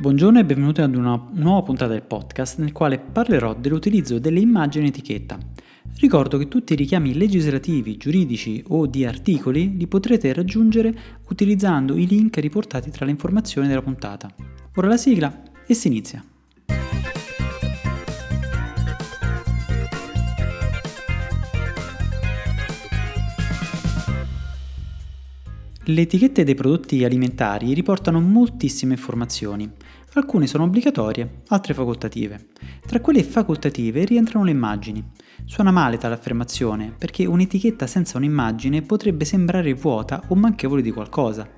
Buongiorno e benvenuti ad una nuova puntata del podcast nel quale parlerò dell'utilizzo delle immagini in etichetta. Ricordo che tutti i richiami legislativi, giuridici o di articoli li potrete raggiungere utilizzando i link riportati tra le informazioni della puntata. Ora la sigla e si inizia. Le etichette dei prodotti alimentari riportano moltissime informazioni. Alcune sono obbligatorie, altre facoltative. Tra quelle facoltative rientrano le immagini. Suona male tale affermazione, perché un'etichetta senza un'immagine potrebbe sembrare vuota o manchevole di qualcosa,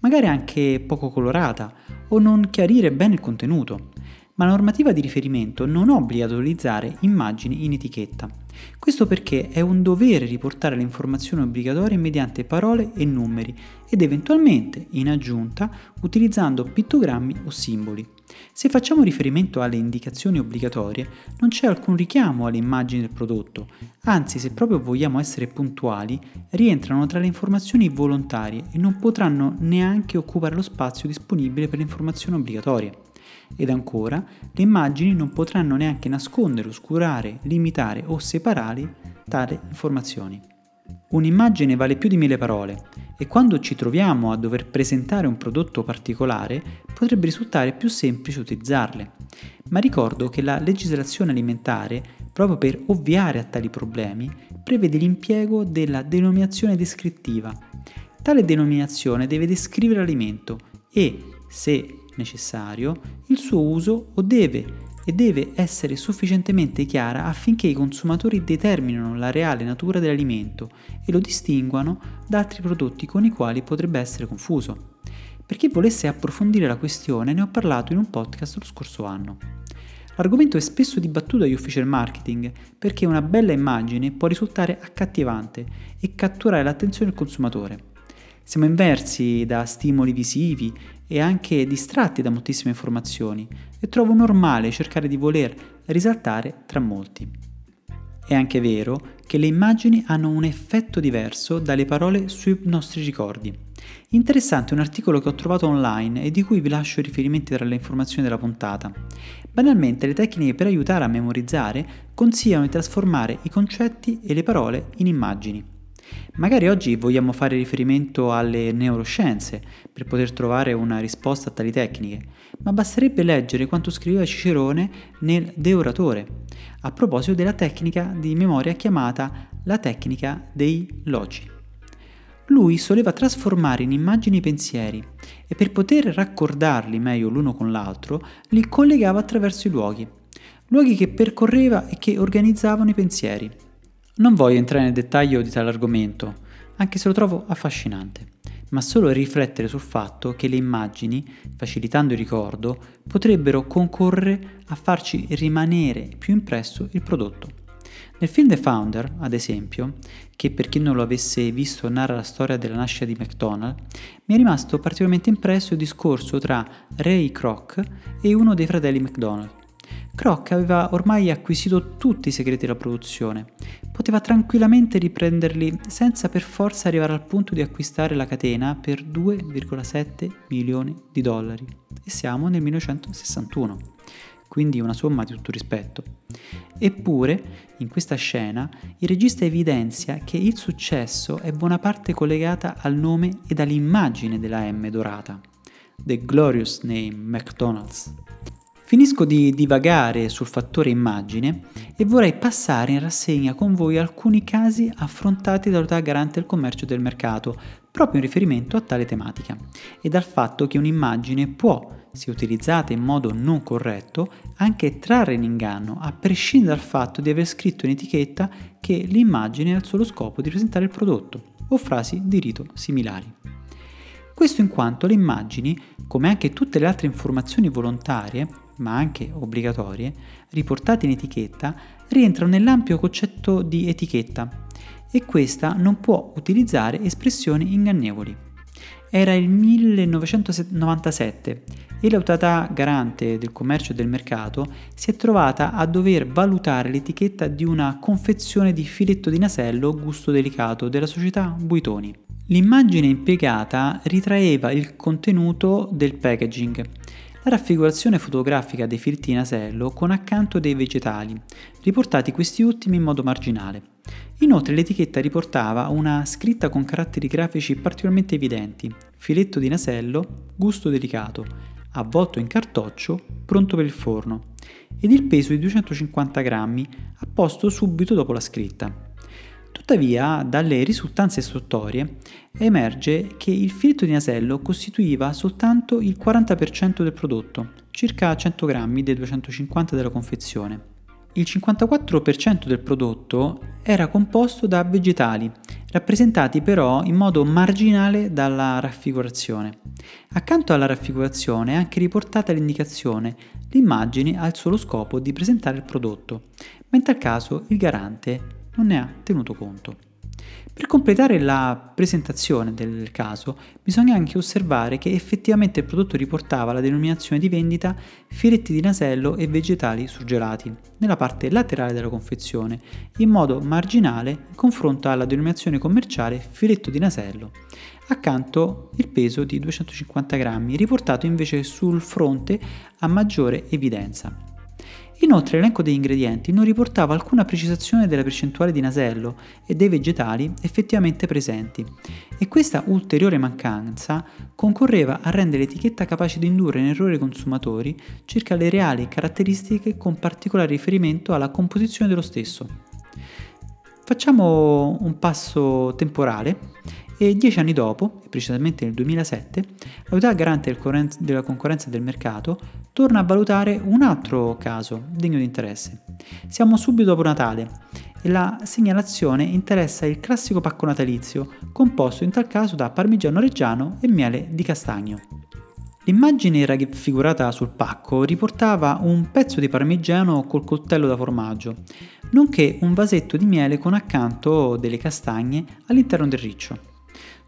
magari anche poco colorata o non chiarire bene il contenuto ma la normativa di riferimento non obbliga ad utilizzare immagini in etichetta. Questo perché è un dovere riportare le informazioni obbligatorie mediante parole e numeri ed eventualmente, in aggiunta, utilizzando pittogrammi o simboli. Se facciamo riferimento alle indicazioni obbligatorie, non c'è alcun richiamo alle immagini del prodotto, anzi se proprio vogliamo essere puntuali, rientrano tra le informazioni volontarie e non potranno neanche occupare lo spazio disponibile per le informazioni obbligatorie. Ed ancora, le immagini non potranno neanche nascondere, oscurare, limitare o separare tali informazioni. Un'immagine vale più di mille parole e quando ci troviamo a dover presentare un prodotto particolare potrebbe risultare più semplice utilizzarle. Ma ricordo che la legislazione alimentare, proprio per ovviare a tali problemi, prevede l'impiego della denominazione descrittiva. Tale denominazione deve descrivere l'alimento e, se necessario il suo uso o deve e deve essere sufficientemente chiara affinché i consumatori determinino la reale natura dell'alimento e lo distinguano da altri prodotti con i quali potrebbe essere confuso. Per chi volesse approfondire la questione ne ho parlato in un podcast lo scorso anno. L'argomento è spesso dibattuto dagli official marketing perché una bella immagine può risultare accattivante e catturare l'attenzione del consumatore. Siamo inversi da stimoli visivi e anche distratti da moltissime informazioni e trovo normale cercare di voler risaltare tra molti. È anche vero che le immagini hanno un effetto diverso dalle parole sui nostri ricordi. Interessante un articolo che ho trovato online e di cui vi lascio i riferimenti tra le informazioni della puntata. Banalmente le tecniche per aiutare a memorizzare consigliano di trasformare i concetti e le parole in immagini. Magari oggi vogliamo fare riferimento alle neuroscienze per poter trovare una risposta a tali tecniche, ma basterebbe leggere quanto scriveva Cicerone nel De Oratore, a proposito della tecnica di memoria chiamata la tecnica dei logi. Lui soleva trasformare in immagini i pensieri e per poter raccordarli meglio l'uno con l'altro li collegava attraverso i luoghi, luoghi che percorreva e che organizzavano i pensieri. Non voglio entrare nel dettaglio di tale argomento, anche se lo trovo affascinante, ma solo riflettere sul fatto che le immagini, facilitando il ricordo, potrebbero concorrere a farci rimanere più impresso il prodotto. Nel film The Founder, ad esempio, che per chi non lo avesse visto narra la storia della nascita di McDonald's, mi è rimasto particolarmente impresso il discorso tra Ray Kroc e uno dei fratelli McDonald. Kroc aveva ormai acquisito tutti i segreti della produzione, poteva tranquillamente riprenderli senza per forza arrivare al punto di acquistare la catena per 2,7 milioni di dollari. E siamo nel 1961, quindi una somma di tutto rispetto. Eppure, in questa scena, il regista evidenzia che il successo è buona parte collegata al nome ed all'immagine della M dorata. The Glorious Name McDonald's. Finisco di divagare sul fattore immagine e vorrei passare in rassegna con voi alcuni casi affrontati dall'autorità garante del commercio e del mercato, proprio in riferimento a tale tematica, e dal fatto che un'immagine può, se utilizzata in modo non corretto, anche trarre in inganno, a prescindere dal fatto di aver scritto in etichetta che l'immagine ha il solo scopo di presentare il prodotto, o frasi di rito similari. Questo in quanto le immagini, come anche tutte le altre informazioni volontarie, ma anche obbligatorie, riportate in etichetta, rientrano nell'ampio concetto di etichetta e questa non può utilizzare espressioni ingannevoli. Era il 1997 e l'autorità garante del commercio e del mercato si è trovata a dover valutare l'etichetta di una confezione di filetto di nasello gusto delicato della società Buitoni. L'immagine impiegata ritraeva il contenuto del packaging raffigurazione fotografica dei filetti di nasello con accanto dei vegetali, riportati questi ultimi in modo marginale. Inoltre l'etichetta riportava una scritta con caratteri grafici particolarmente evidenti, filetto di nasello, gusto delicato, avvolto in cartoccio, pronto per il forno, ed il peso di 250 grammi, apposto subito dopo la scritta. Tuttavia, dalle risultanze istruttorie emerge che il filetto di nasello costituiva soltanto il 40% del prodotto, circa 100 grammi dei 250 della confezione. Il 54% del prodotto era composto da vegetali, rappresentati però in modo marginale dalla raffigurazione. Accanto alla raffigurazione è anche riportata l'indicazione l'immagine ha il solo scopo di presentare il prodotto, ma in tal caso il garante non ne ha tenuto conto. Per completare la presentazione del caso bisogna anche osservare che effettivamente il prodotto riportava la denominazione di vendita filetti di nasello e vegetali surgelati nella parte laterale della confezione, in modo marginale in confronto alla denominazione commerciale filetto di nasello. Accanto il peso di 250 grammi, riportato invece sul fronte a maggiore evidenza. Inoltre l'elenco degli ingredienti non riportava alcuna precisazione della percentuale di nasello e dei vegetali effettivamente presenti e questa ulteriore mancanza concorreva a rendere l'etichetta capace di indurre in errore i consumatori circa le reali caratteristiche con particolare riferimento alla composizione dello stesso. Facciamo un passo temporale e dieci anni dopo, precisamente nel 2007, l'autorità garante della concorrenza del mercato torna a valutare un altro caso degno di interesse. Siamo subito dopo Natale e la segnalazione interessa il classico pacco natalizio, composto in tal caso da parmigiano reggiano e miele di castagno. L'immagine raffigurata sul pacco riportava un pezzo di parmigiano col coltello da formaggio, nonché un vasetto di miele con accanto delle castagne all'interno del riccio.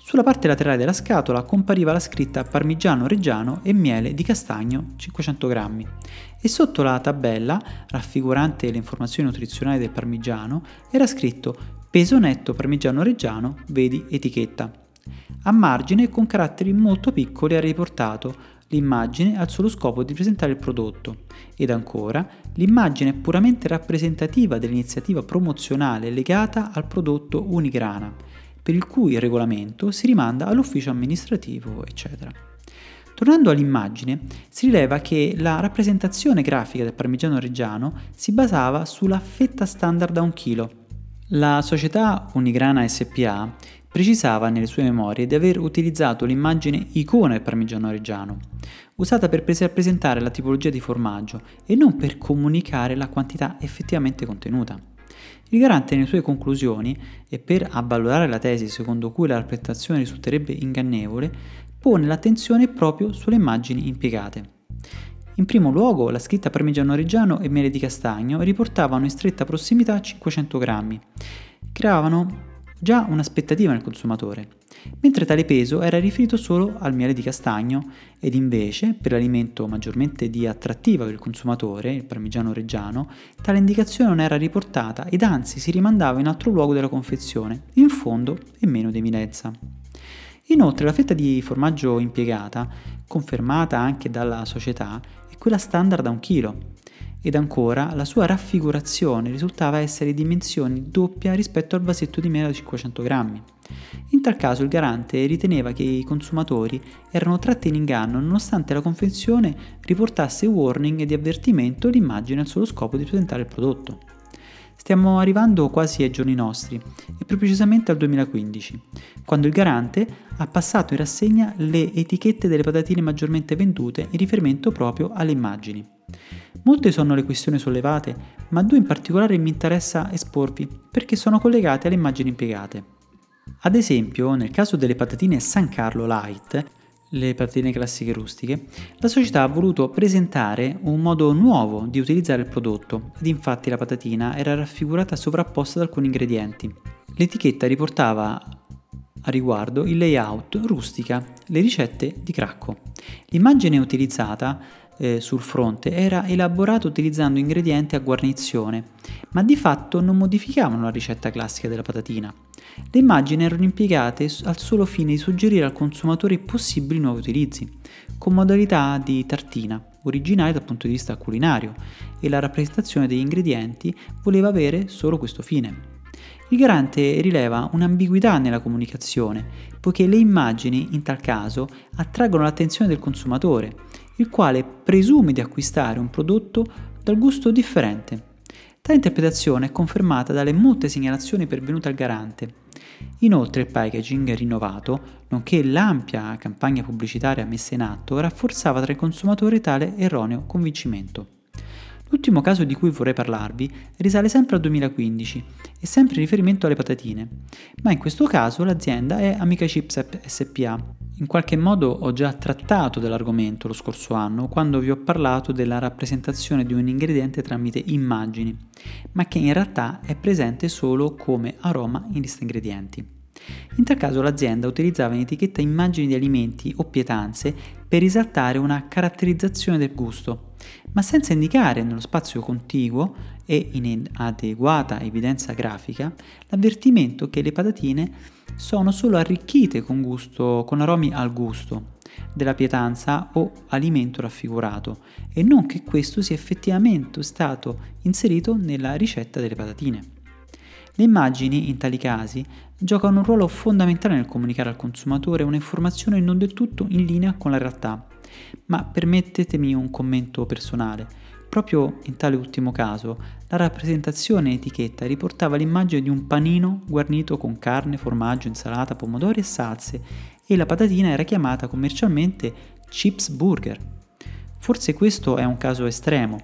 Sulla parte laterale della scatola compariva la scritta parmigiano reggiano e miele di castagno 500 grammi e sotto la tabella, raffigurante le informazioni nutrizionali del parmigiano, era scritto peso netto parmigiano reggiano, vedi etichetta. A margine, con caratteri molto piccoli, era riportato l'immagine ha il solo scopo di presentare il prodotto. Ed ancora l'immagine è puramente rappresentativa dell'iniziativa promozionale legata al prodotto Unigrana per il cui regolamento si rimanda all'ufficio amministrativo, eccetera. Tornando all'immagine, si rileva che la rappresentazione grafica del parmigiano reggiano si basava sulla fetta standard da un chilo. La società Unigrana SPA precisava nelle sue memorie di aver utilizzato l'immagine icona del parmigiano reggiano, usata per rappresentare la tipologia di formaggio e non per comunicare la quantità effettivamente contenuta. Il garante nelle sue conclusioni, e per avvalorare la tesi secondo cui la rappresentazione risulterebbe ingannevole, pone l'attenzione proprio sulle immagini impiegate. In primo luogo, la scritta parmigiano reggiano e miele di castagno riportavano in stretta prossimità 500 grammi, creavano già un'aspettativa nel consumatore mentre tale peso era riferito solo al miele di castagno ed invece, per l'alimento maggiormente di attrattiva per il consumatore, il parmigiano reggiano, tale indicazione non era riportata ed anzi si rimandava in altro luogo della confezione, in fondo e meno di evidenza. Inoltre la fetta di formaggio impiegata, confermata anche dalla società, è quella standard da un chilo, ed ancora la sua raffigurazione risultava essere di dimensioni doppia rispetto al vasetto di miele da 500 grammi. In tal caso il garante riteneva che i consumatori erano tratti in inganno nonostante la confezione riportasse warning di avvertimento l'immagine al solo scopo di presentare il prodotto. Stiamo arrivando quasi ai giorni nostri, e più precisamente al 2015, quando il garante ha passato in rassegna le etichette delle patatine maggiormente vendute in riferimento proprio alle immagini. Molte sono le questioni sollevate, ma due in particolare mi interessa esporvi perché sono collegate alle immagini impiegate. Ad esempio, nel caso delle patatine San Carlo Light, le patatine classiche rustiche, la società ha voluto presentare un modo nuovo di utilizzare il prodotto ed infatti la patatina era raffigurata sovrapposta ad alcuni ingredienti. L'etichetta riportava a riguardo il layout rustica, le ricette di cracco. L'immagine utilizzata eh, sul fronte era elaborato utilizzando ingredienti a guarnizione, ma di fatto non modificavano la ricetta classica della patatina. Le immagini erano impiegate al solo fine di suggerire al consumatore possibili nuovi utilizzi, con modalità di tartina. originali dal punto di vista culinario e la rappresentazione degli ingredienti voleva avere solo questo fine. Il garante rileva un'ambiguità nella comunicazione, poiché le immagini, in tal caso, attraggono l'attenzione del consumatore, il quale presume di acquistare un prodotto dal gusto differente. Tale interpretazione è confermata dalle molte segnalazioni pervenute al garante. Inoltre il packaging rinnovato, nonché l'ampia campagna pubblicitaria messa in atto, rafforzava tra i consumatori tale erroneo convincimento. L'ultimo caso di cui vorrei parlarvi risale sempre al 2015 e sempre in riferimento alle patatine, ma in questo caso l'azienda è Amica Chips SPA. In qualche modo ho già trattato dell'argomento lo scorso anno quando vi ho parlato della rappresentazione di un ingrediente tramite immagini, ma che in realtà è presente solo come aroma in lista ingredienti. In tal caso l'azienda utilizzava in etichetta immagini di alimenti o pietanze per risaltare una caratterizzazione del gusto, ma senza indicare nello spazio contiguo e in adeguata evidenza grafica l'avvertimento che le patatine sono solo arricchite con, gusto, con aromi al gusto della pietanza o alimento raffigurato e non che questo sia effettivamente stato inserito nella ricetta delle patatine. Le immagini, in tali casi, giocano un ruolo fondamentale nel comunicare al consumatore un'informazione non del tutto in linea con la realtà. Ma permettetemi un commento personale. Proprio in tale ultimo caso, la rappresentazione etichetta riportava l'immagine di un panino guarnito con carne, formaggio, insalata, pomodori e salse e la patatina era chiamata commercialmente chips burger. Forse questo è un caso estremo,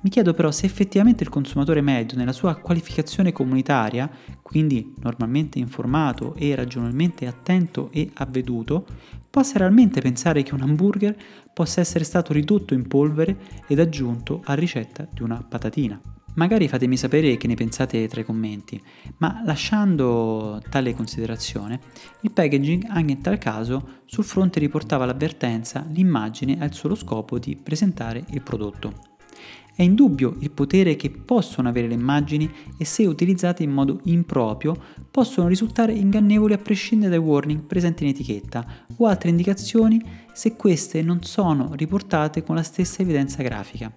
mi chiedo però se effettivamente il consumatore medio nella sua qualificazione comunitaria, quindi normalmente informato e ragionevolmente attento e avveduto, possa realmente pensare che un hamburger possa essere stato ridotto in polvere ed aggiunto a ricetta di una patatina. Magari fatemi sapere che ne pensate tra i commenti, ma lasciando tale considerazione, il packaging anche in tal caso sul fronte riportava l'avvertenza, l'immagine ha il solo scopo di presentare il prodotto. È indubbio il potere che possono avere le immagini e se utilizzate in modo improprio possono risultare ingannevoli a prescindere dai warning presenti in etichetta o altre indicazioni se queste non sono riportate con la stessa evidenza grafica.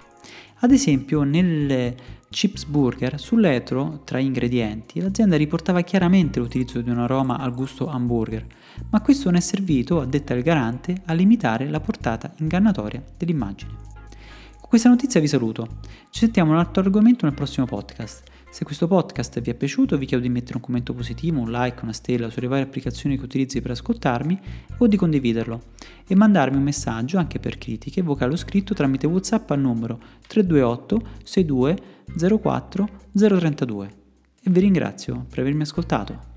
Ad esempio nel chips burger sull'etro tra ingredienti l'azienda riportava chiaramente l'utilizzo di un aroma al gusto hamburger, ma questo non è servito, a detta il garante, a limitare la portata ingannatoria dell'immagine questa notizia vi saluto. Ci sentiamo un altro argomento nel prossimo podcast. Se questo podcast vi è piaciuto vi chiedo di mettere un commento positivo, un like, una stella sulle varie applicazioni che utilizzi per ascoltarmi o di condividerlo e mandarmi un messaggio anche per critiche vocale o scritto tramite WhatsApp al numero 328 62 04 032. E vi ringrazio per avermi ascoltato.